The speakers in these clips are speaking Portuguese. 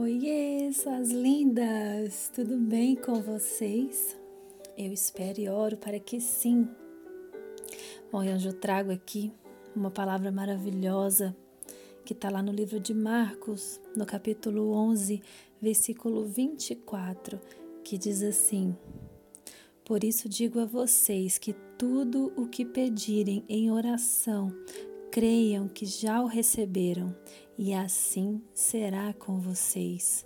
Oiê, suas lindas! Tudo bem com vocês? Eu espero e oro para que sim. Bom, hoje eu trago aqui uma palavra maravilhosa que está lá no livro de Marcos, no capítulo 11, versículo 24, que diz assim: Por isso digo a vocês que tudo o que pedirem em oração, creiam que já o receberam e assim será com vocês.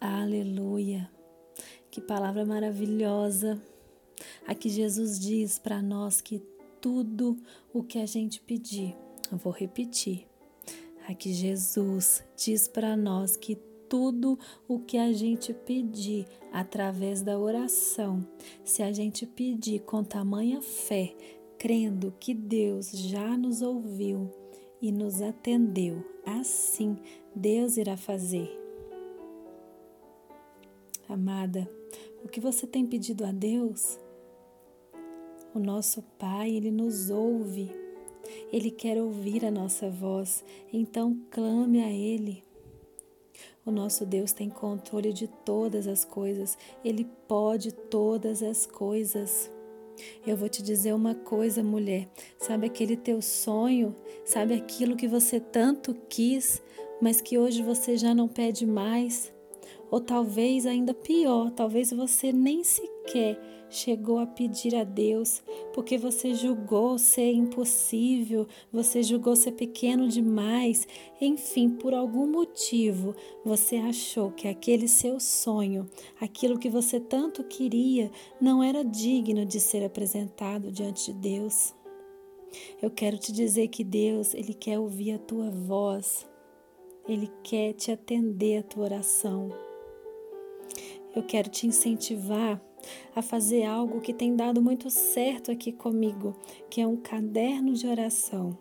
Aleluia! Que palavra maravilhosa! Aqui Jesus diz para nós que tudo o que a gente pedir, eu vou repetir. Aqui Jesus diz para nós que tudo o que a gente pedir através da oração, se a gente pedir com tamanha fé, crendo que Deus já nos ouviu e nos atendeu, assim Deus irá fazer. Amada, o que você tem pedido a Deus? O nosso Pai, Ele nos ouve, Ele quer ouvir a nossa voz, então clame a Ele. O nosso Deus tem controle de todas as coisas, Ele pode todas as coisas. Eu vou te dizer uma coisa, mulher. Sabe aquele teu sonho? Sabe aquilo que você tanto quis, mas que hoje você já não pede mais? Ou talvez ainda pior, talvez você nem sequer chegou a pedir a Deus, porque você julgou ser impossível, você julgou ser pequeno demais, enfim, por algum motivo você achou que aquele seu sonho, aquilo que você tanto queria, não era digno de ser apresentado diante de Deus. Eu quero te dizer que Deus, ele quer ouvir a tua voz. Ele quer te atender a tua oração. Eu quero te incentivar a fazer algo que tem dado muito certo aqui comigo, que é um caderno de oração.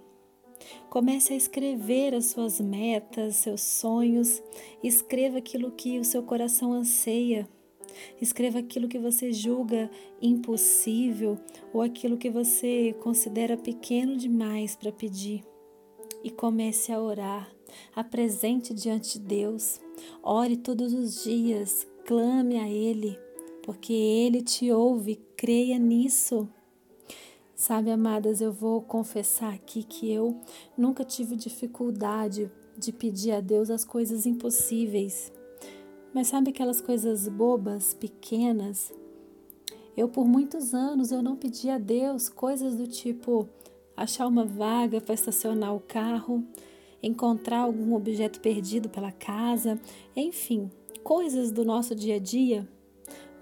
Comece a escrever as suas metas, seus sonhos, escreva aquilo que o seu coração anseia. Escreva aquilo que você julga impossível ou aquilo que você considera pequeno demais para pedir. E comece a orar. Apresente diante de Deus. Ore todos os dias. Clame a Ele porque Ele te ouve, creia nisso. Sabe, amadas, eu vou confessar aqui que eu nunca tive dificuldade de pedir a Deus as coisas impossíveis. Mas sabe aquelas coisas bobas, pequenas? Eu por muitos anos eu não pedi a Deus coisas do tipo achar uma vaga para estacionar o carro, encontrar algum objeto perdido pela casa, enfim, coisas do nosso dia a dia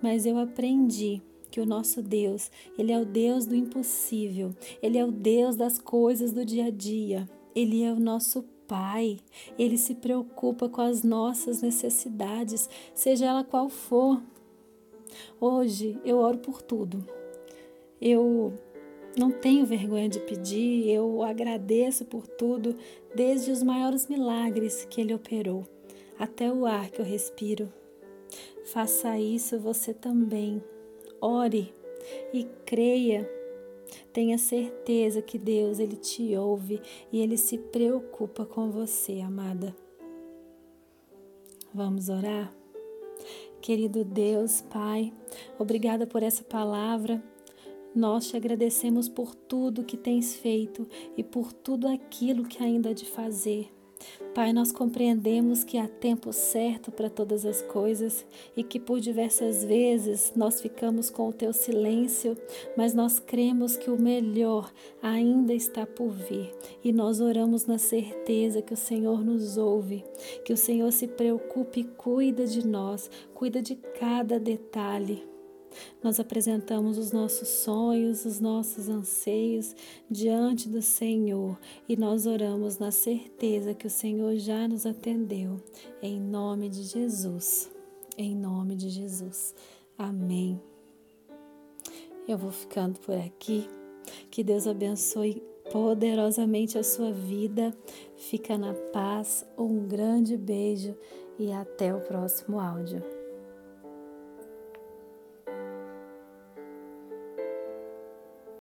mas eu aprendi que o nosso Deus, ele é o Deus do impossível, ele é o Deus das coisas do dia a dia, ele é o nosso Pai, ele se preocupa com as nossas necessidades, seja ela qual for. Hoje eu oro por tudo. Eu não tenho vergonha de pedir, eu agradeço por tudo, desde os maiores milagres que ele operou, até o ar que eu respiro. Faça isso você também. Ore e creia. Tenha certeza que Deus ele te ouve e ele se preocupa com você, amada. Vamos orar? Querido Deus, Pai, obrigada por essa palavra. Nós te agradecemos por tudo que tens feito e por tudo aquilo que ainda há de fazer. Pai, nós compreendemos que há tempo certo para todas as coisas e que por diversas vezes nós ficamos com o teu silêncio, mas nós cremos que o melhor ainda está por vir e nós oramos na certeza que o Senhor nos ouve, que o Senhor se preocupe e cuida de nós, cuida de cada detalhe. Nós apresentamos os nossos sonhos, os nossos anseios diante do Senhor e nós oramos na certeza que o Senhor já nos atendeu. Em nome de Jesus. Em nome de Jesus. Amém. Eu vou ficando por aqui. Que Deus abençoe poderosamente a sua vida. Fica na paz. Um grande beijo e até o próximo áudio.